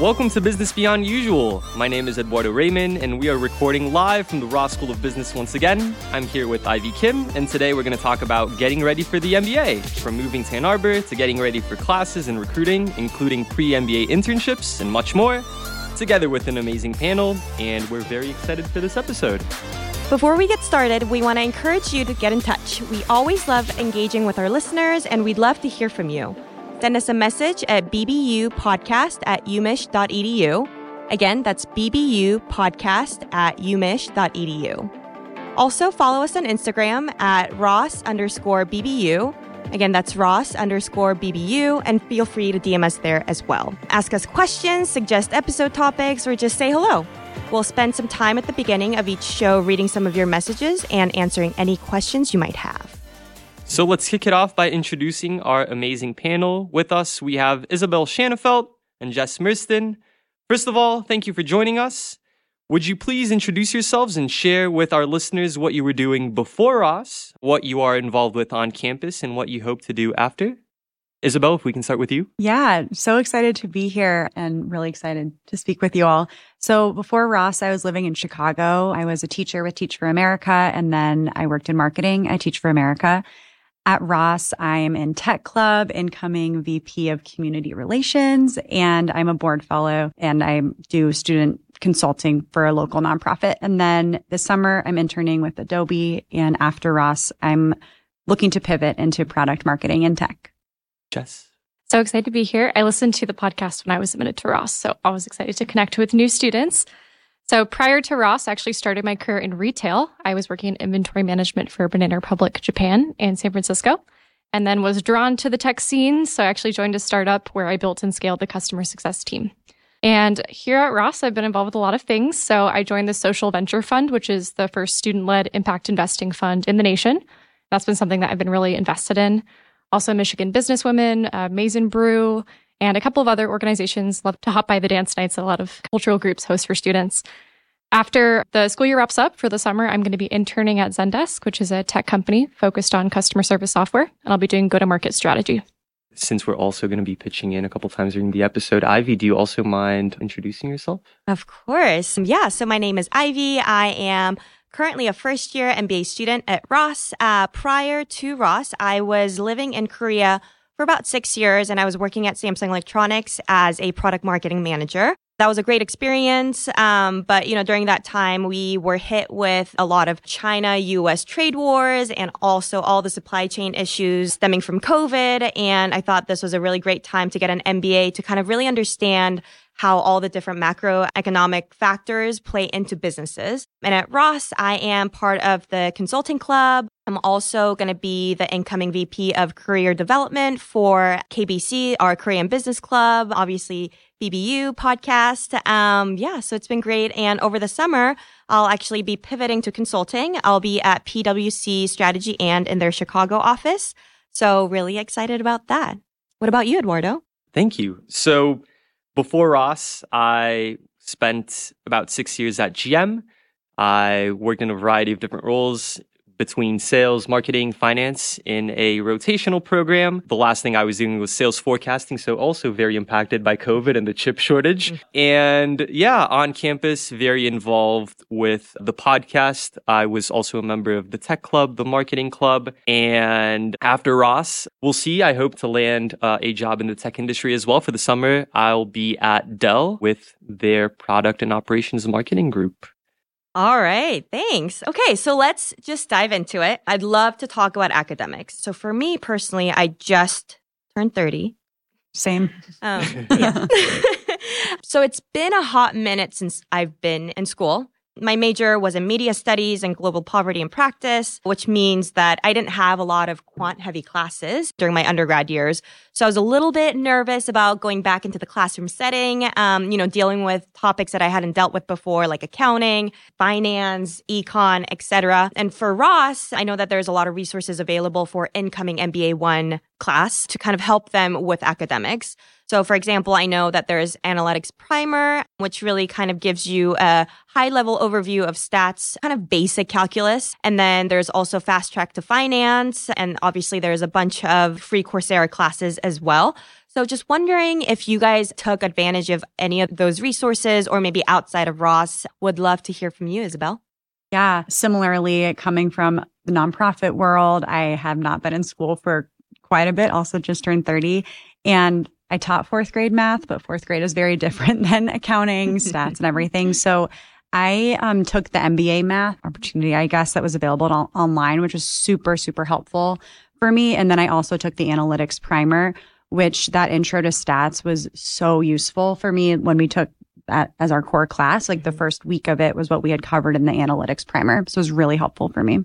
Welcome to Business Beyond Usual. My name is Eduardo Raymond, and we are recording live from the Ross School of Business once again. I'm here with Ivy Kim, and today we're going to talk about getting ready for the MBA, from moving to Ann Arbor to getting ready for classes and recruiting, including pre MBA internships and much more, together with an amazing panel, and we're very excited for this episode. Before we get started, we want to encourage you to get in touch. We always love engaging with our listeners, and we'd love to hear from you. Send us a message at bbupodcast at umich.edu. Again, that's bbupodcast at umich.edu. Also, follow us on Instagram at ross underscore bbu. Again, that's ross underscore bbu, and feel free to DM us there as well. Ask us questions, suggest episode topics, or just say hello. We'll spend some time at the beginning of each show reading some of your messages and answering any questions you might have. So let's kick it off by introducing our amazing panel. With us, we have Isabel Shanafelt and Jess Merston. First of all, thank you for joining us. Would you please introduce yourselves and share with our listeners what you were doing before us, what you are involved with on campus, and what you hope to do after? Isabel, if we can start with you. Yeah, so excited to be here and really excited to speak with you all. So before Ross, I was living in Chicago. I was a teacher with Teach for America, and then I worked in marketing at Teach for America. At Ross, I'm in Tech Club, incoming VP of Community Relations, and I'm a board fellow and I do student consulting for a local nonprofit. And then this summer, I'm interning with Adobe. And after Ross, I'm looking to pivot into product marketing and tech. Jess. So excited to be here. I listened to the podcast when I was admitted to Ross. So I was excited to connect with new students. So prior to Ross, I actually started my career in retail. I was working in inventory management for Banana Republic Japan and San Francisco, and then was drawn to the tech scene. So I actually joined a startup where I built and scaled the customer success team. And here at Ross, I've been involved with a lot of things. So I joined the Social Venture Fund, which is the first student led impact investing fund in the nation. That's been something that I've been really invested in. Also, Michigan Businesswomen, uh, Maizen Brew, and a couple of other organizations love to hop by the dance nights that a lot of cultural groups host for students. After the school year wraps up for the summer, I'm going to be interning at Zendesk, which is a tech company focused on customer service software, and I'll be doing go to market strategy. Since we're also going to be pitching in a couple times during the episode, Ivy, do you also mind introducing yourself? Of course. Yeah. So my name is Ivy. I am currently a first year MBA student at Ross. Uh, prior to Ross, I was living in Korea for about six years and I was working at Samsung Electronics as a product marketing manager. That was a great experience. Um, but, you know, during that time, we were hit with a lot of China US trade wars and also all the supply chain issues stemming from COVID. And I thought this was a really great time to get an MBA to kind of really understand how all the different macroeconomic factors play into businesses. And at Ross, I am part of the consulting club. I'm also going to be the incoming VP of career development for KBC, our Korean Business Club, obviously BBU podcast. Um, yeah, so it's been great. And over the summer, I'll actually be pivoting to consulting. I'll be at PwC Strategy and in their Chicago office. So really excited about that. What about you, Eduardo? Thank you. So before Ross, I spent about six years at GM. I worked in a variety of different roles between sales, marketing, finance in a rotational program. The last thing I was doing was sales forecasting, so also very impacted by COVID and the chip shortage. Mm. And yeah, on campus, very involved with the podcast. I was also a member of the tech club, the marketing club. And after Ross, we'll see. I hope to land uh, a job in the tech industry as well for the summer. I'll be at Dell with their product and operations marketing group. All right, thanks. Okay, so let's just dive into it. I'd love to talk about academics. So for me personally, I just turned 30. Same. Um, so it's been a hot minute since I've been in school. My major was in media studies and global poverty and practice, which means that I didn't have a lot of quant heavy classes during my undergrad years. So I was a little bit nervous about going back into the classroom setting, um, you know, dealing with topics that I hadn't dealt with before, like accounting, finance, econ, etc. And for Ross, I know that there's a lot of resources available for incoming MBA one class to kind of help them with academics. So, for example, I know that there's Analytics Primer, which really kind of gives you a high level overview of stats, kind of basic calculus. And then there's also Fast Track to Finance. And obviously, there's a bunch of free Coursera classes as well. So just wondering if you guys took advantage of any of those resources or maybe outside of Ross. Would love to hear from you, Isabel. Yeah, similarly, coming from the nonprofit world, I have not been in school for quite a bit, also just turned 30. And I taught fourth grade math, but fourth grade is very different than accounting, stats, and everything. So I um, took the MBA math opportunity, I guess, that was available on- online, which was super, super helpful for me. And then I also took the analytics primer, which that intro to stats was so useful for me when we took that as our core class. Like the mm-hmm. first week of it was what we had covered in the analytics primer. So it was really helpful for me.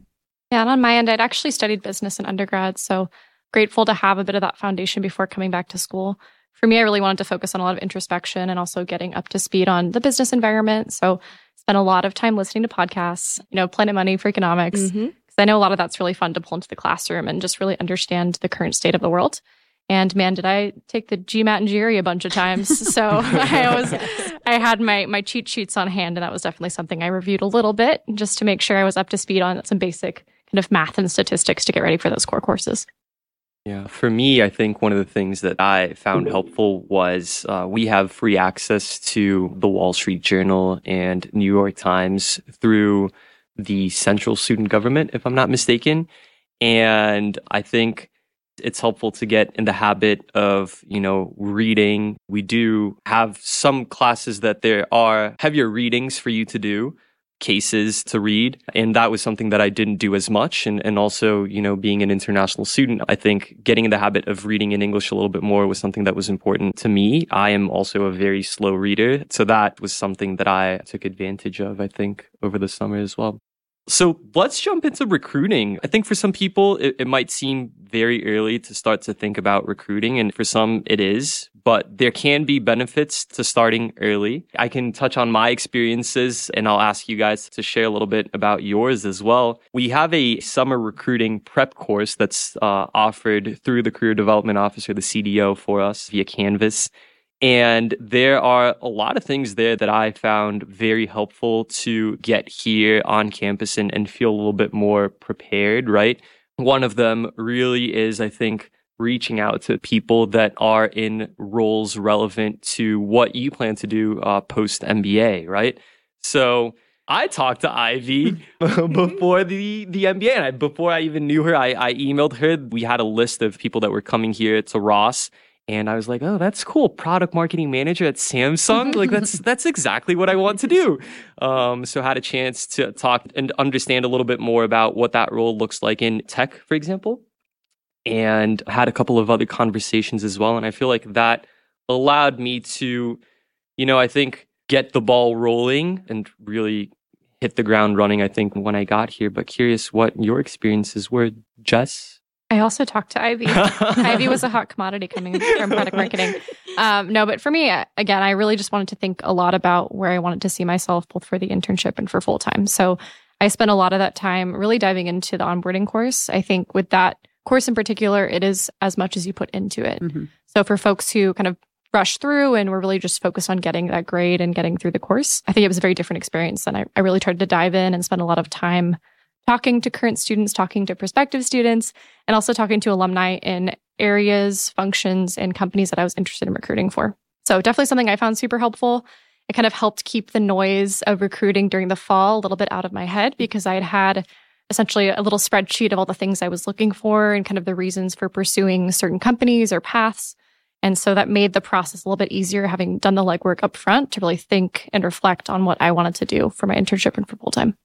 Yeah. And on my end, I'd actually studied business in undergrad. So grateful to have a bit of that foundation before coming back to school. For me, I really wanted to focus on a lot of introspection and also getting up to speed on the business environment. So spent a lot of time listening to podcasts, you know, Planet Money, Freakonomics, because mm-hmm. I know a lot of that's really fun to pull into the classroom and just really understand the current state of the world. And man, did I take the GMAT and GRE a bunch of times. So I was, I had my, my cheat sheets on hand and that was definitely something I reviewed a little bit just to make sure I was up to speed on some basic kind of math and statistics to get ready for those core courses. Yeah, for me, I think one of the things that I found helpful was uh, we have free access to the Wall Street Journal and New York Times through the central student government, if I'm not mistaken. And I think it's helpful to get in the habit of, you know, reading. We do have some classes that there are heavier readings for you to do cases to read. And that was something that I didn't do as much. And, and also, you know, being an international student, I think getting in the habit of reading in English a little bit more was something that was important to me. I am also a very slow reader. So that was something that I took advantage of, I think, over the summer as well. So let's jump into recruiting. I think for some people, it, it, might seem very early to start to think about recruiting. And for some, it is, but there can be benefits to starting early. I can touch on my experiences and I'll ask you guys to share a little bit about yours as well. We have a summer recruiting prep course that's uh, offered through the Career Development Officer, the CDO for us via Canvas. And there are a lot of things there that I found very helpful to get here on campus and, and feel a little bit more prepared, right? One of them really is, I think, reaching out to people that are in roles relevant to what you plan to do uh, post MBA, right? So I talked to Ivy before the, the MBA. And I, before I even knew her, I, I emailed her. We had a list of people that were coming here to Ross and I was like, "Oh, that's cool! Product marketing manager at Samsung. like that's that's exactly what I want to do." Um, so I had a chance to talk and understand a little bit more about what that role looks like in tech, for example, and had a couple of other conversations as well. And I feel like that allowed me to, you know, I think get the ball rolling and really hit the ground running. I think when I got here, but curious what your experiences were, Jess. I also talked to Ivy. Ivy was a hot commodity coming from product marketing. Um, no, but for me, again, I really just wanted to think a lot about where I wanted to see myself, both for the internship and for full time. So I spent a lot of that time really diving into the onboarding course. I think with that course in particular, it is as much as you put into it. Mm-hmm. So for folks who kind of rush through and were really just focused on getting that grade and getting through the course, I think it was a very different experience. And I, I really tried to dive in and spend a lot of time talking to current students, talking to prospective students, and also talking to alumni in areas, functions, and companies that I was interested in recruiting for. So, definitely something I found super helpful. It kind of helped keep the noise of recruiting during the fall a little bit out of my head because I had had essentially a little spreadsheet of all the things I was looking for and kind of the reasons for pursuing certain companies or paths. And so that made the process a little bit easier having done the legwork up front to really think and reflect on what I wanted to do for my internship and for full time.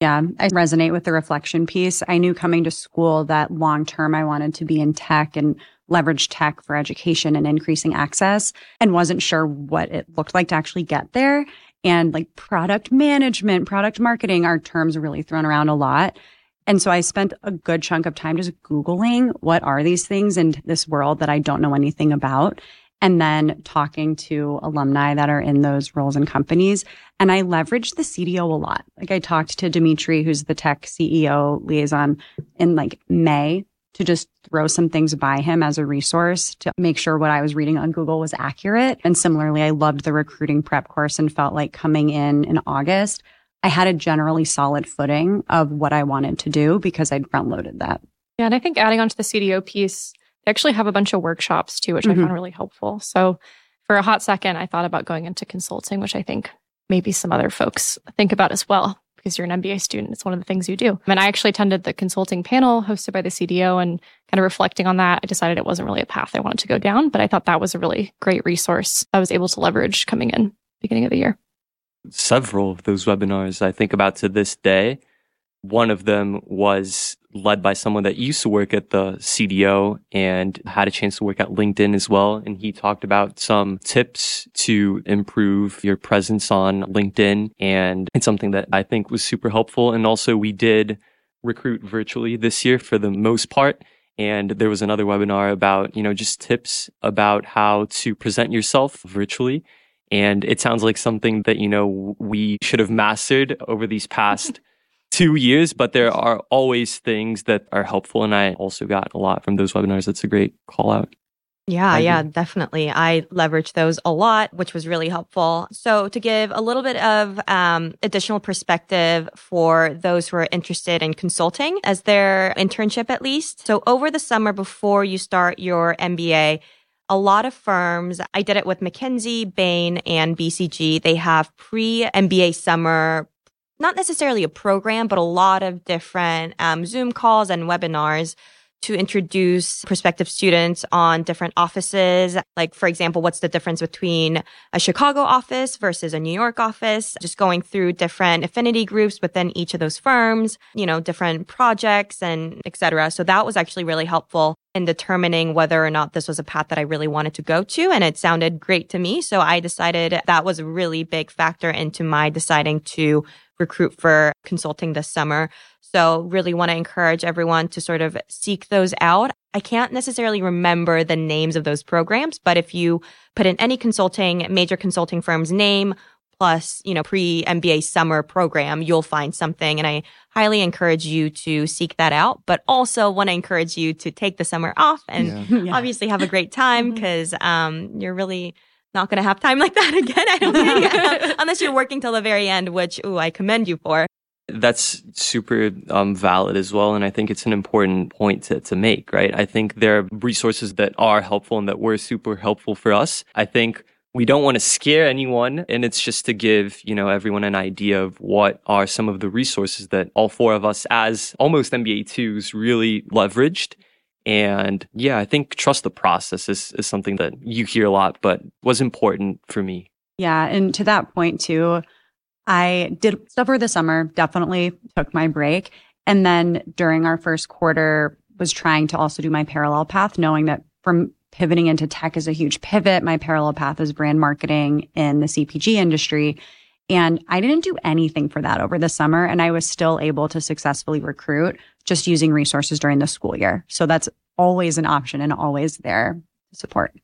Yeah, I resonate with the reflection piece. I knew coming to school that long term I wanted to be in tech and leverage tech for education and increasing access and wasn't sure what it looked like to actually get there. And like product management, product marketing are terms really thrown around a lot. And so I spent a good chunk of time just Googling what are these things in this world that I don't know anything about and then talking to alumni that are in those roles and companies. And I leveraged the CDO a lot. Like I talked to Dimitri, who's the tech CDO liaison in like May to just throw some things by him as a resource to make sure what I was reading on Google was accurate. And similarly, I loved the recruiting prep course and felt like coming in in August, I had a generally solid footing of what I wanted to do because I'd front loaded that. Yeah. And I think adding on to the CDO piece, They actually have a bunch of workshops too, which mm-hmm. I found really helpful. So for a hot second, I thought about going into consulting, which I think maybe some other folks think about as well because you're an MBA student. It's one of the things you do. And I actually attended the consulting panel hosted by the CDO and kind of reflecting on that, I decided it wasn't really a path I wanted to go down, but I thought that was a really great resource I was able to leverage coming in beginning of the year. Several of those webinars I think about to this day. One of them was led by someone that used to work at the CDO and had a chance to work at LinkedIn as well. And he talked about some tips to improve your presence on LinkedIn. And it's something that I think was super helpful. And also we did recruit virtually this year for the most part. And there was another webinar about, you know, just tips about how to present yourself virtually. And it sounds like something that, you know, we should have mastered over these past two years, but there are always things that are helpful. And I also got a lot from those webinars. That's a great call out. Yeah, yeah, definitely. I leveraged those a lot, which was really helpful. So, to give a little bit of um, additional perspective for those who are interested in consulting as their internship, at least. So, over the summer before you start your MBA, a lot of firms, I did it with McKinsey, Bain, and BCG. They have pre MBA summer not necessarily a program, but a lot of different um, Zoom calls and webinars to introduce prospective students on different offices. Like, for example, what's the difference between a Chicago office versus a New York office? Just going through different affinity groups within each of those firms, you know, different projects and etc. So that was actually really helpful in determining whether or not this was a path that I really wanted to go to. And it sounded great to me. So I decided that was a really big factor into my deciding to recruit for consulting this summer. So really want to encourage everyone to sort of seek those out. I can't necessarily remember the names of those programs, but if you put in any consulting, major consulting firm's name, plus, you know, pre MBA summer program, you'll find something. And I highly encourage you to seek that out, but also want to encourage you to take the summer off and yeah. obviously have a great time because mm-hmm. um, you're really not going to have time like that again. I don't think, unless you're working till the very end, which ooh, I commend you for. That's super um, valid as well. And I think it's an important point to, to make, right? I think there are resources that are helpful and that were super helpful for us. I think we don't want to scare anyone. And it's just to give, you know, everyone an idea of what are some of the resources that all four of us as almost MBA twos really leveraged and yeah, I think trust the process is, is something that you hear a lot, but was important for me. Yeah. And to that point, too, I did stuff over the summer, definitely took my break. And then during our first quarter, was trying to also do my parallel path, knowing that from pivoting into tech is a huge pivot. My parallel path is brand marketing in the CPG industry. And I didn't do anything for that over the summer. And I was still able to successfully recruit just using resources during the school year. So that's always an option and always there to support.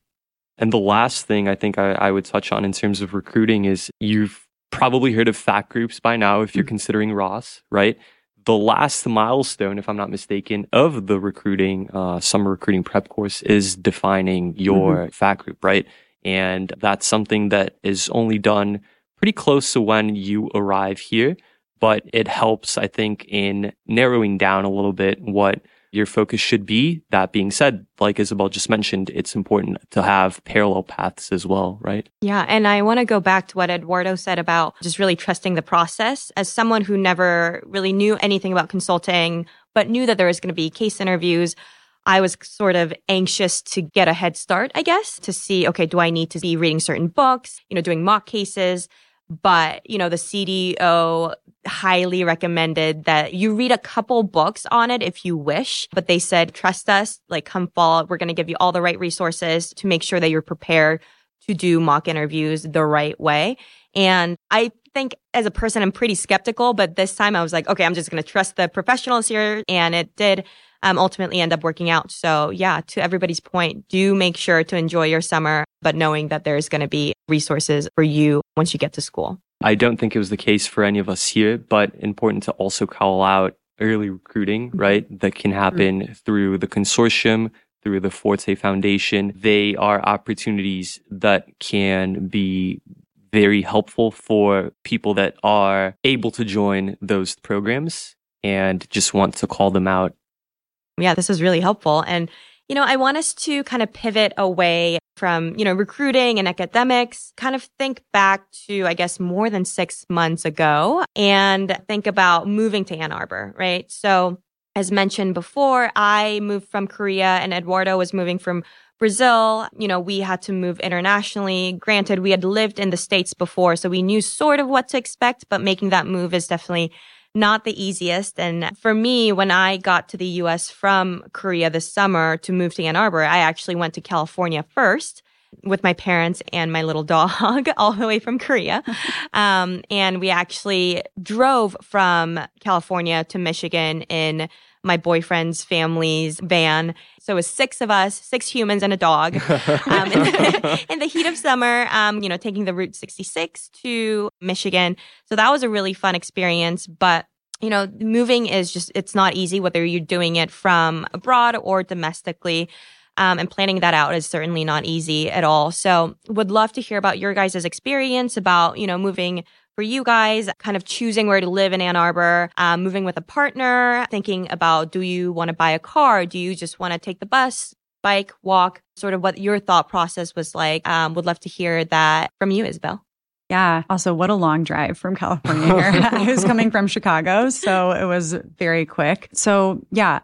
And the last thing I think I, I, would touch on in terms of recruiting is you've probably heard of FAC groups by now if you're mm-hmm. considering Ross, right? The last milestone, if I'm not mistaken, of the recruiting, uh, summer recruiting prep course is defining your mm-hmm. FAC group, right? And that's something that is only done pretty close to when you arrive here but it helps, I think, in narrowing down a little bit what your focus should be. That being said, like Isabel just mentioned, it's important to have parallel paths as well, right? Yeah. And I want to go back to what Eduardo said about just really trusting the process. As someone who never really knew anything about consulting, but knew that there was going to be case interviews, I was sort of anxious to get a head start, I guess, to see, okay, do I need to be reading certain books, you know, doing mock cases? But you know the CDO highly recommended that you read a couple books on it if you wish but they said trust us like come fall. We're going to give you all the right resources to make sure that you're prepared to do mock interviews the right way. And i think as a person i'm pretty skeptical but this time i was like okay i'm just going to trust the professionals here and it did um, ultimately end up working out. So yeah, to everybody's point, do make sure to enjoy your summer, but knowing that there's going to be resources for you once you get to school. I don't think it was the case for any of us here, but important to also call out early recruiting, mm-hmm. right? That can happen mm-hmm. through the consortium, through the Forte Foundation. They are opportunities that can be very helpful for people that are able to join those programs and just want to call them out yeah, this is really helpful. And you know, I want us to kind of pivot away from, you know, recruiting and academics, kind of think back to, I guess, more than six months ago and think about moving to Ann Arbor, right? So as mentioned before, I moved from Korea and Eduardo was moving from Brazil. You know, we had to move internationally. Granted, we had lived in the States before, so we knew sort of what to expect, but making that move is definitely not the easiest. And for me, when I got to the US from Korea this summer to move to Ann Arbor, I actually went to California first with my parents and my little dog all the way from Korea. Um, and we actually drove from California to Michigan in my boyfriend's family's van. So it was six of us, six humans and a dog, um, in, the, in, the, heat of summer. Um, you know, taking the Route 66 to Michigan. So that was a really fun experience. But you know, moving is just it's not easy whether you're doing it from abroad or domestically. Um, and planning that out is certainly not easy at all. So would love to hear about your guys' experience about, you know, moving for you guys, kind of choosing where to live in Ann Arbor, um, moving with a partner, thinking about do you want to buy a car? Do you just want to take the bus? Bike, walk, sort of what your thought process was like. Um, would love to hear that from you, Isabel. Yeah. Also, what a long drive from California here. I was coming from Chicago, so it was very quick. So, yeah,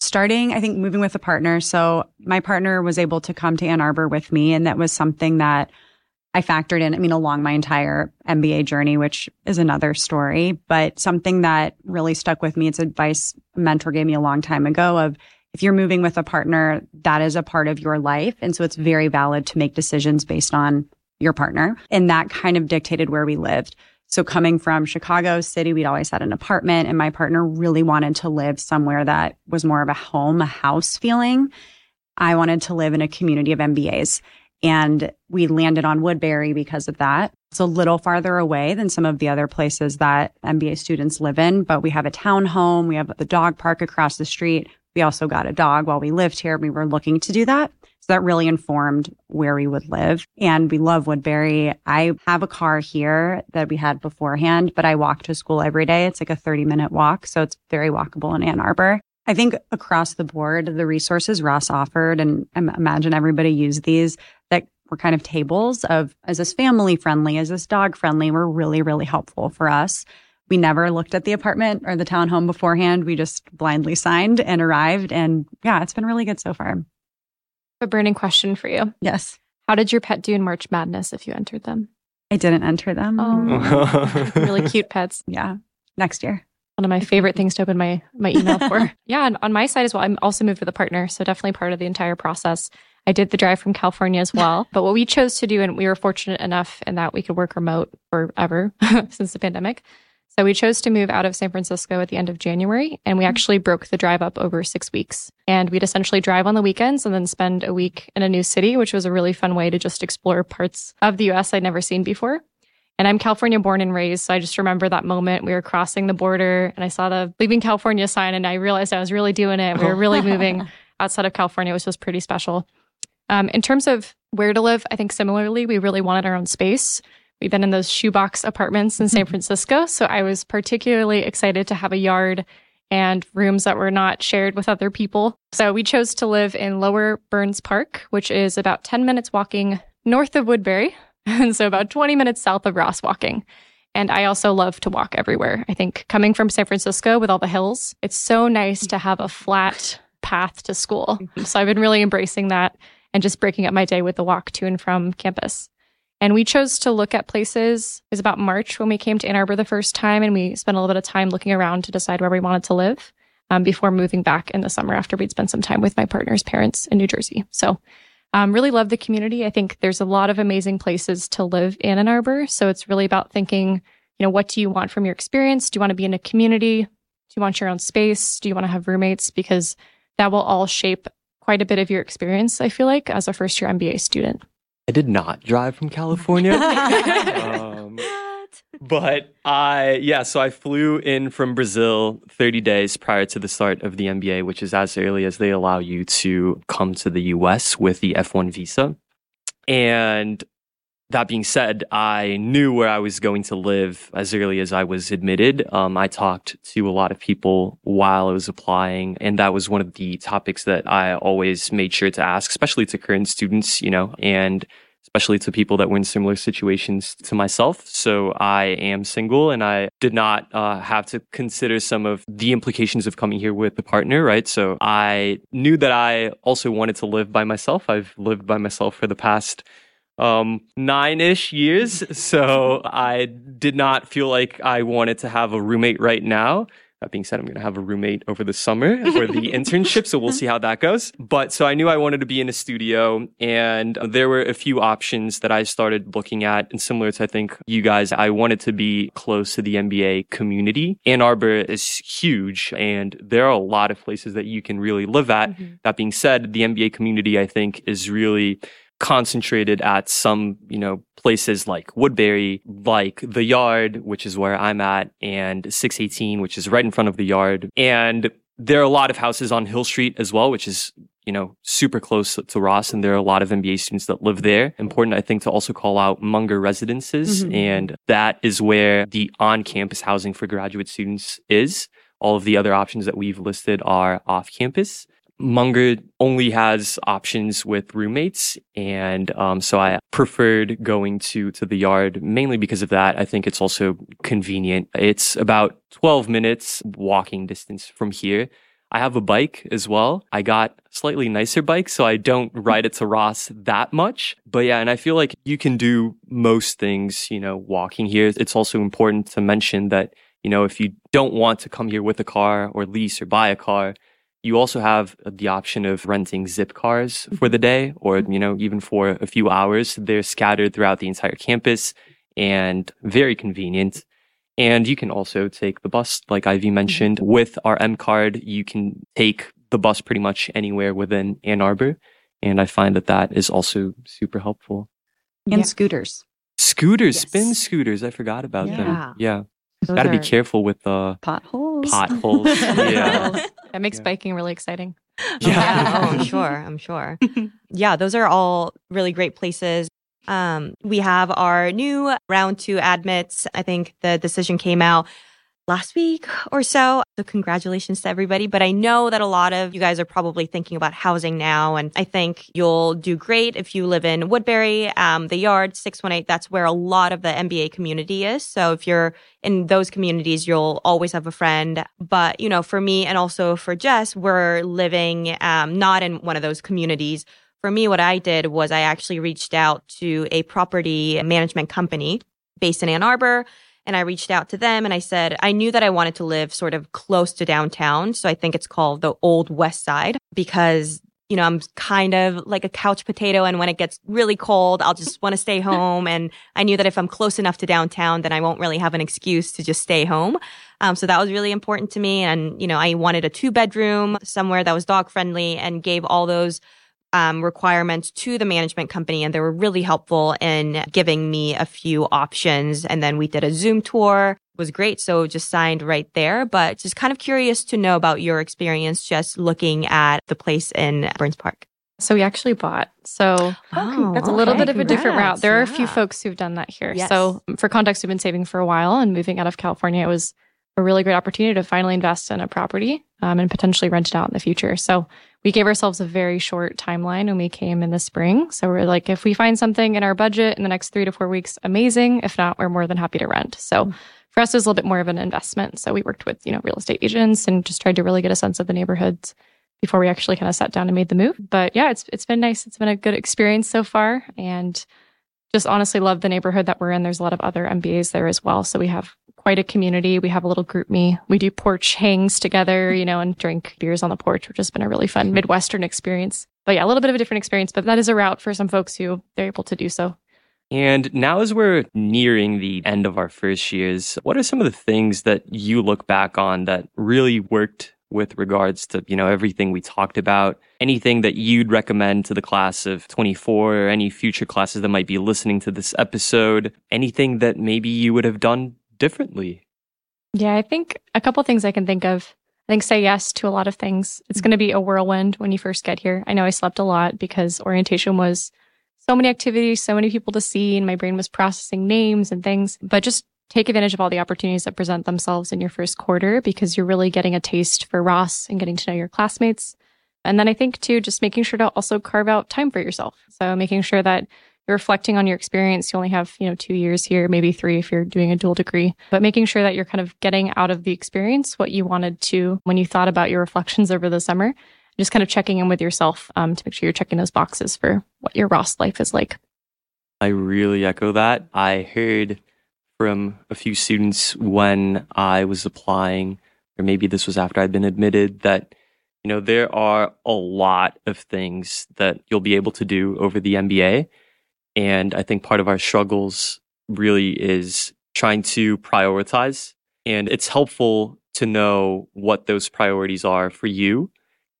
starting, I think, moving with a partner. So, my partner was able to come to Ann Arbor with me, and that was something that I factored in, I mean, along my entire MBA journey, which is another story, but something that really stuck with me. It's advice a mentor gave me a long time ago of if you're moving with a partner, that is a part of your life. And so it's very valid to make decisions based on your partner. And that kind of dictated where we lived. So coming from Chicago City, we'd always had an apartment and my partner really wanted to live somewhere that was more of a home, a house feeling. I wanted to live in a community of MBAs. And we landed on Woodbury because of that. It's a little farther away than some of the other places that MBA students live in, but we have a townhome. We have the dog park across the street. We also got a dog while we lived here. We were looking to do that. So that really informed where we would live. And we love Woodbury. I have a car here that we had beforehand, but I walk to school every day. It's like a 30 minute walk. So it's very walkable in Ann Arbor. I think across the board, the resources Ross offered, and I imagine everybody used these, that were kind of tables of is this family friendly? Is this dog friendly? Were really, really helpful for us. We never looked at the apartment or the townhome beforehand. We just blindly signed and arrived. And yeah, it's been really good so far. A burning question for you. Yes. How did your pet do in March Madness if you entered them? I didn't enter them. Oh, really cute pets. Yeah. Next year one of my favorite things to open my my email for. yeah, and on my side as well, I'm also moved with a partner, so definitely part of the entire process. I did the drive from California as well, but what we chose to do, and we were fortunate enough in that we could work remote forever since the pandemic. So we chose to move out of San Francisco at the end of January, and we mm-hmm. actually broke the drive up over six weeks. And we'd essentially drive on the weekends and then spend a week in a new city, which was a really fun way to just explore parts of the US I'd never seen before. And I'm California born and raised. So I just remember that moment we were crossing the border and I saw the leaving California sign and I realized I was really doing it. We were really moving outside of California, which was pretty special. Um, in terms of where to live, I think similarly, we really wanted our own space. We've been in those shoebox apartments in San Francisco. So I was particularly excited to have a yard and rooms that were not shared with other people. So we chose to live in Lower Burns Park, which is about 10 minutes walking north of Woodbury, and so about 20 minutes south of Ross walking. And I also love to walk everywhere. I think coming from San Francisco with all the hills, it's so nice to have a flat path to school. So I've been really embracing that and just breaking up my day with the walk to and from campus. And we chose to look at places. It was about March when we came to Ann Arbor the first time, and we spent a little bit of time looking around to decide where we wanted to live um, before moving back in the summer after we'd spent some time with my partner's parents in New Jersey. So um, really love the community. I think there's a lot of amazing places to live in Ann Arbor. So it's really about thinking, you know, what do you want from your experience? Do you want to be in a community? Do you want your own space? Do you want to have roommates? Because that will all shape quite a bit of your experience, I feel like, as a first year MBA student. I did not drive from California. um, but I, yeah, so I flew in from Brazil 30 days prior to the start of the MBA, which is as early as they allow you to come to the US with the F1 visa. And that being said, I knew where I was going to live as early as I was admitted. Um, I talked to a lot of people while I was applying, and that was one of the topics that I always made sure to ask, especially to current students, you know, and especially to people that were in similar situations to myself. So I am single and I did not uh, have to consider some of the implications of coming here with a partner, right? So I knew that I also wanted to live by myself. I've lived by myself for the past um, nine ish years. So I did not feel like I wanted to have a roommate right now. That being said, I'm going to have a roommate over the summer for the internship. So we'll see how that goes. But so I knew I wanted to be in a studio and there were a few options that I started looking at. And similar to, I think, you guys, I wanted to be close to the MBA community. Ann Arbor is huge and there are a lot of places that you can really live at. Mm-hmm. That being said, the MBA community, I think, is really concentrated at some, you know, places like Woodbury, like the Yard, which is where I'm at, and 618, which is right in front of the Yard. And there are a lot of houses on Hill Street as well, which is, you know, super close to Ross. And there are a lot of MBA students that live there. Important, I think, to also call out Munger residences. Mm-hmm. And that is where the on campus housing for graduate students is. All of the other options that we've listed are off campus. Munger only has options with roommates, and um, so I preferred going to to the yard mainly because of that. I think it's also convenient. It's about twelve minutes walking distance from here. I have a bike as well. I got slightly nicer bike, so I don't ride it to Ross that much. But yeah, and I feel like you can do most things, you know, walking here. It's also important to mention that, you know, if you don't want to come here with a car or lease or buy a car, you also have the option of renting zip cars for the day or, you know, even for a few hours. They're scattered throughout the entire campus and very convenient. And you can also take the bus, like Ivy mentioned. With our M card, you can take the bus pretty much anywhere within Ann Arbor. And I find that that is also super helpful. And yeah. scooters. Scooters, yes. spin scooters. I forgot about yeah. them. Yeah. Got to be careful with the uh, potholes. Potholes. yeah. That makes yeah. biking really exciting. Yeah. yeah. oh, I'm sure. I'm sure. yeah, those are all really great places. Um, we have our new round two admits. I think the decision came out last week or so. So congratulations to everybody. But I know that a lot of you guys are probably thinking about housing now. And I think you'll do great if you live in Woodbury, um, the yard, 618. That's where a lot of the MBA community is. So if you're in those communities, you'll always have a friend. But, you know, for me and also for Jess, we're living um, not in one of those communities. For me, what I did was I actually reached out to a property management company based in Ann Arbor and I reached out to them and I said, I knew that I wanted to live sort of close to downtown. So I think it's called the Old West Side because, you know, I'm kind of like a couch potato. And when it gets really cold, I'll just want to stay home. And I knew that if I'm close enough to downtown, then I won't really have an excuse to just stay home. Um, so that was really important to me. And, you know, I wanted a two bedroom somewhere that was dog friendly and gave all those um, requirements to the management company, and they were really helpful in giving me a few options. And then we did a Zoom tour. It was great. So just signed right there, but just kind of curious to know about your experience just looking at the place in Burns Park. So we actually bought. So oh, that's a little bit of Congrats. a different route. There yeah. are a few folks who've done that here. Yes. So for context, we've been saving for a while and moving out of California. It was a really great opportunity to finally invest in a property um, and potentially rent it out in the future. So we gave ourselves a very short timeline when we came in the spring. So we're like, if we find something in our budget in the next three to four weeks, amazing. If not, we're more than happy to rent. So mm-hmm. for us, it was a little bit more of an investment. So we worked with, you know, real estate agents and just tried to really get a sense of the neighborhoods before we actually kind of sat down and made the move. But yeah, it's it's been nice. It's been a good experience so far. And just honestly love the neighborhood that we're in. There's a lot of other MBAs there as well. So we have quite a community. We have a little GroupMe. We do porch hangs together, you know, and drink beers on the porch, which has been a really fun mm-hmm. Midwestern experience. But yeah, a little bit of a different experience, but that is a route for some folks who they're able to do so. And now, as we're nearing the end of our first years, what are some of the things that you look back on that really worked with regards to, you know, everything we talked about? Anything that you'd recommend to the class of 24 or any future classes that might be listening to this episode? Anything that maybe you would have done differently? Yeah, I think a couple things I can think of. I think say yes to a lot of things. It's going to be a whirlwind when you first get here. I know I slept a lot because orientation was so many activities, so many people to see, and my brain was processing names and things. But just take advantage of all the opportunities that present themselves in your first quarter because you're really getting a taste for Ross and getting to know your classmates. And then I think too, just making sure to also carve out time for yourself. So making sure that you're reflecting on your experience. You only have, you know, two years here, maybe three if you're doing a dual degree, but making sure that you're kind of getting out of the experience what you wanted to when you thought about your reflections over the summer. Just kind of checking in with yourself um, to make sure you're checking those boxes for what your Ross life is like. I really echo that. I heard from a few students when I was applying, or maybe this was after I'd been admitted, that you know there are a lot of things that you'll be able to do over the MBA, and I think part of our struggles really is trying to prioritize, and it's helpful to know what those priorities are for you,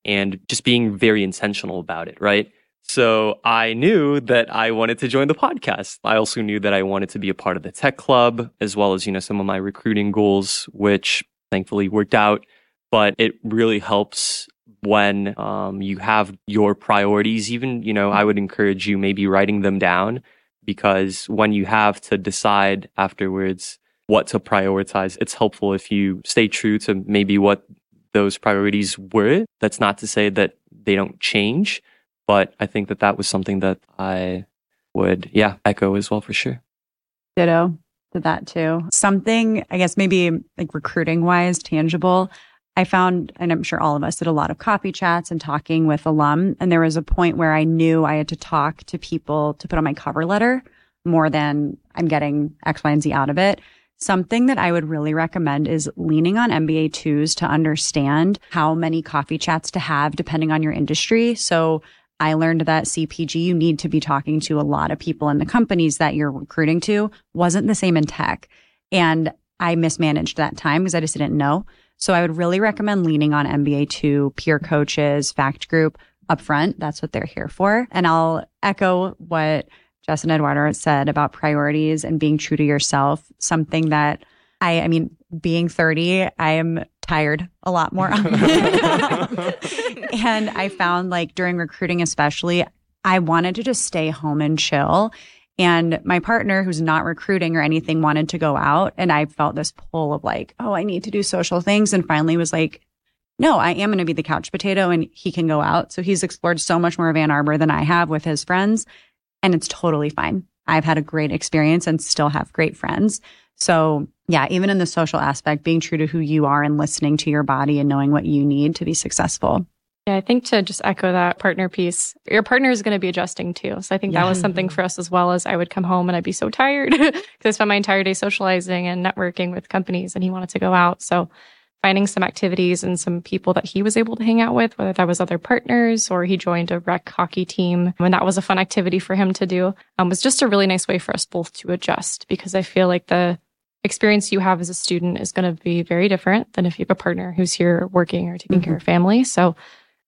and just being very intentional about it, right? So I knew that I wanted to join the podcast. I also knew that I wanted to be a part of the tech club, as well as, you know, some of my recruiting goals, which thankfully worked out. But it really helps when um, you have your priorities. Even, you know, I would encourage you maybe writing them down because when you have to decide afterwards what to prioritize, it's helpful if you stay true to maybe what those priorities were. That's not to say that they don't change but I think that that was something that I would, yeah, echo as well for sure. Ditto to that too. Something, I guess, maybe like recruiting wise, tangible. I found, and I'm sure all of us did a lot of coffee chats and talking with alum. And there was a point where I knew I had to talk to people to put on my cover letter more than I'm getting X, Y, and Z out of it. Something that I would really recommend is leaning on MBA twos to understand how many coffee chats to have depending on your industry. So I learned that CPG, you need to be talking to a lot of people in the companies that you're recruiting to wasn't the same in tech. And I mismanaged that time because I just didn't know. So I would really recommend leaning on MBA two peer coaches, FAC group upfront. That's what they're here for. And I'll echo what Jess and Eduardo said about priorities and being true to yourself. Something that I, I mean, being 30, I am tired a lot more. and I found like during recruiting, especially, I wanted to just stay home and chill. And my partner, who's not recruiting or anything, wanted to go out. And I felt this pull of like, oh, I need to do social things. And finally was like, no, I am going to be the couch potato and he can go out. So he's explored so much more of Ann Arbor than I have with his friends. And it's totally fine. I've had a great experience and still have great friends. So yeah, even in the social aspect, being true to who you are and listening to your body and knowing what you need to be successful. Yeah, I think to just echo that partner piece, your partner is going to be adjusting too. So I think yeah. that was something for us as well as I would come home and I'd be so tired because I spent my entire day socializing and networking with companies and he wanted to go out. So finding some activities and some people that he was able to hang out with, whether that was other partners or he joined a rec hockey team. And that was a fun activity for him to do. Um, was just a really nice way for us both to adjust because I feel like the experience you have as a student is going to be very different than if you have a partner who's here working or taking mm-hmm. care of family. So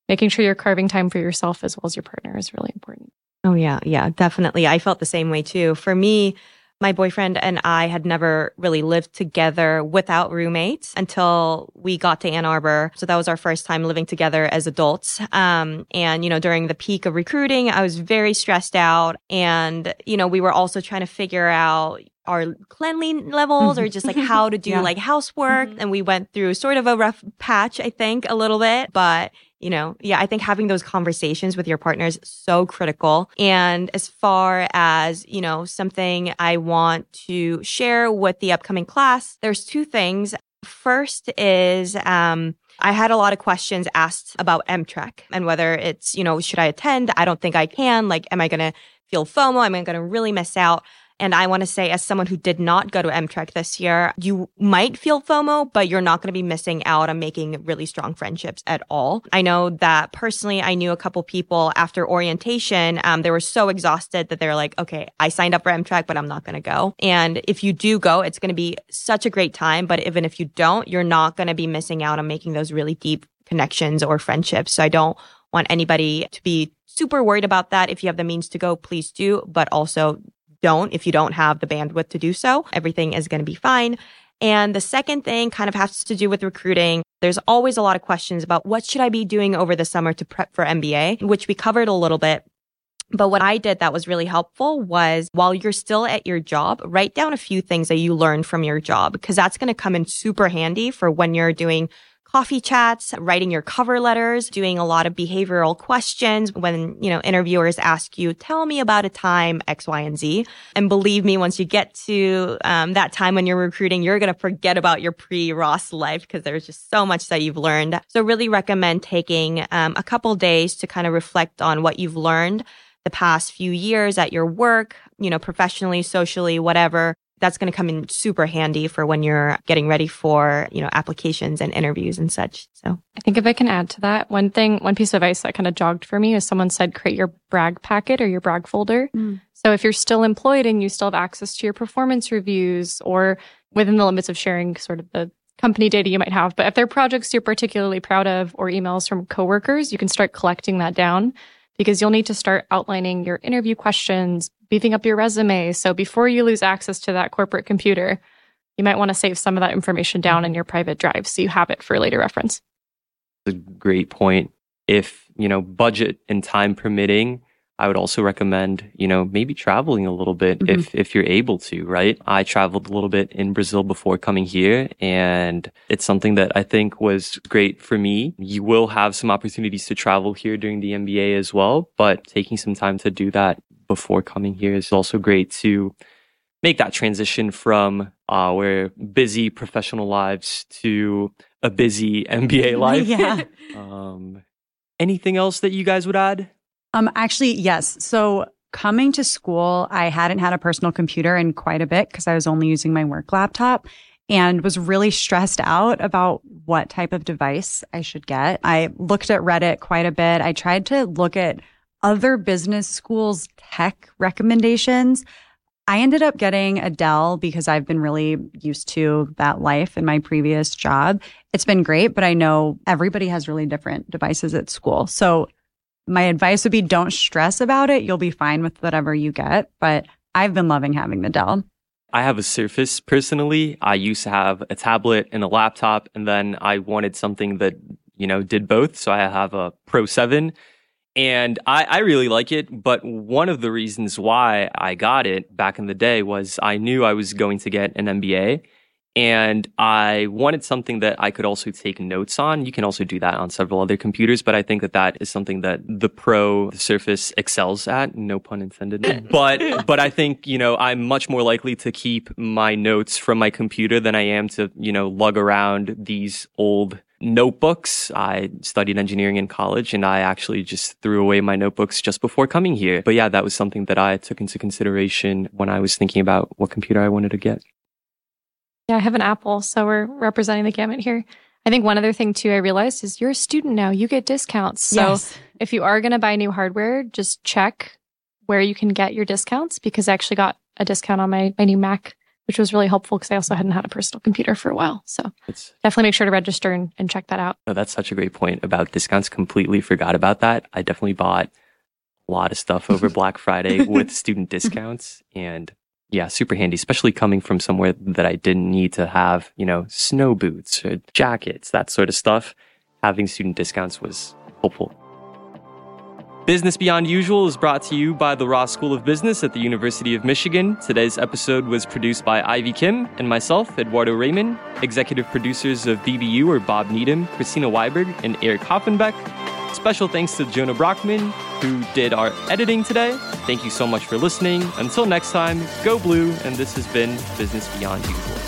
making sure you're carving time for yourself as well as your partner is really important. Oh yeah, yeah, definitely. I felt the same way too. For me, my boyfriend and I had never really lived together without roommates until we got to Ann Arbor. So that was our first time living together as adults. Um, and, you know, during the peak of recruiting, I was very stressed out. And, you know, we were also trying to figure out, our cleanly levels or just like how to do yeah. like housework. Mm-hmm. And we went through sort of a rough patch, I think, a little bit, but you know, yeah, I think having those conversations with your partner is so critical. And as far as, you know, something I want to share with the upcoming class, there's two things. First is, um, I had a lot of questions asked about MTrek and whether it's, you know, should I attend? I don't think I can. Like, am I going to feel FOMO? Am I going to really miss out? And I want to say, as someone who did not go to MTrek this year, you might feel FOMO, but you're not going to be missing out on making really strong friendships at all. I know that personally, I knew a couple people after orientation, um, they were so exhausted that they're like, okay, I signed up for MTrek, but I'm not going to go. And if you do go, it's going to be such a great time. But even if you don't, you're not going to be missing out on making those really deep connections or friendships. So I don't want anybody to be super worried about that. If you have the means to go, please do, but also don't if you don't have the bandwidth to do so. Everything is going to be fine. And the second thing kind of has to do with recruiting. There's always a lot of questions about what should I be doing over the summer to prep for MBA, which we covered a little bit. But what I did that was really helpful was while you're still at your job, write down a few things that you learned from your job because that's going to come in super handy for when you're doing coffee chats, writing your cover letters, doing a lot of behavioral questions when, you know, interviewers ask you, tell me about a time X, Y, and Z. And believe me, once you get to um, that time when you're recruiting, you're going to forget about your pre-Ross life because there's just so much that you've learned. So really recommend taking um, a couple days to kind of reflect on what you've learned the past few years at your work, you know, professionally, socially, whatever that's going to come in super handy for when you're getting ready for, you know, applications and interviews and such. So I think if I can add to that, one thing, one piece of advice that kind of jogged for me is someone said create your brag packet or your brag folder. Mm. So if you're still employed and you still have access to your performance reviews or within the limits of sharing sort of the company data you might have, but if there are projects you're particularly proud of or emails from coworkers, you can start collecting that down because you'll need to start outlining your interview questions, beefing up your resume. So before you lose access to that corporate computer, you might want to save some of that information down in your private drive so you have it for later reference. A great point. If, you know, budget and time permitting, I would also recommend, you know, maybe traveling a little bit mm-hmm. if if you're able to, right? I traveled a little bit in Brazil before coming here and it's something that I think was great for me. You will have some opportunities to travel here during the MBA as well, but taking some time to do that before coming here is also great to make that transition from our busy professional lives to a busy MBA life. yeah. um, anything else that you guys would add? Um, actually, yes. So coming to school, I hadn't had a personal computer in quite a bit because I was only using my work laptop and was really stressed out about what type of device I should get. I looked at Reddit quite a bit. I tried to look at other business schools tech recommendations. I ended up getting a Dell because I've been really used to that life in my previous job. It's been great, but I know everybody has really different devices at school. So my advice would be don't stress about it. You'll be fine with whatever you get. But I've been loving having the Dell. I have a Surface personally. I used to have a tablet and a laptop, and then I wanted something that, you know, did both. So I have a Pro 7 and I, I, really like it. But one of the reasons why I got it back in the day was I knew I was going to get an MBA and I wanted something that I could also take notes on. You can also do that on several other computers, but I think that that is something that the Pro the Surface excels at. No pun intended. but but I think you know I'm much more likely to keep my notes from my computer than I am to you know lug around these old notebooks. I studied engineering in college and I actually just threw away my notebooks just before coming here. But yeah, that was something that I took into consideration when I was thinking about what computer I wanted to get. Yeah, I have an Apple, so we're representing the gamut here. I think one other thing too I realized is you're a student now. You get discounts. So yes. if you are going to buy new hardware, just check where you can get your discounts because I actually got a discount on my, my new Mac which was really helpful because I also hadn't had a personal computer for a while. So it's, definitely make sure to register and, and check that out. No, that's such a great point about discounts. Completely forgot about that. I definitely bought a lot of stuff over Black Friday with student discounts and yeah, super handy, especially coming from somewhere that I didn't need to have, you know, snow boots or jackets, that sort of stuff. Having student discounts was helpful. Business Beyond Usual is brought to you by the Ross School of Business at the University of Michigan. Today's episode was produced by Ivy Kim and myself, Eduardo Raymond. Executive producers of BBU are Bob Needham, Christina Weiberg, and Eric Hoffenbeck. Special thanks to Jonah Brockman, who did our editing today. Thank you so much for listening. Until next time, go blue, and this has been Business Beyond Usual.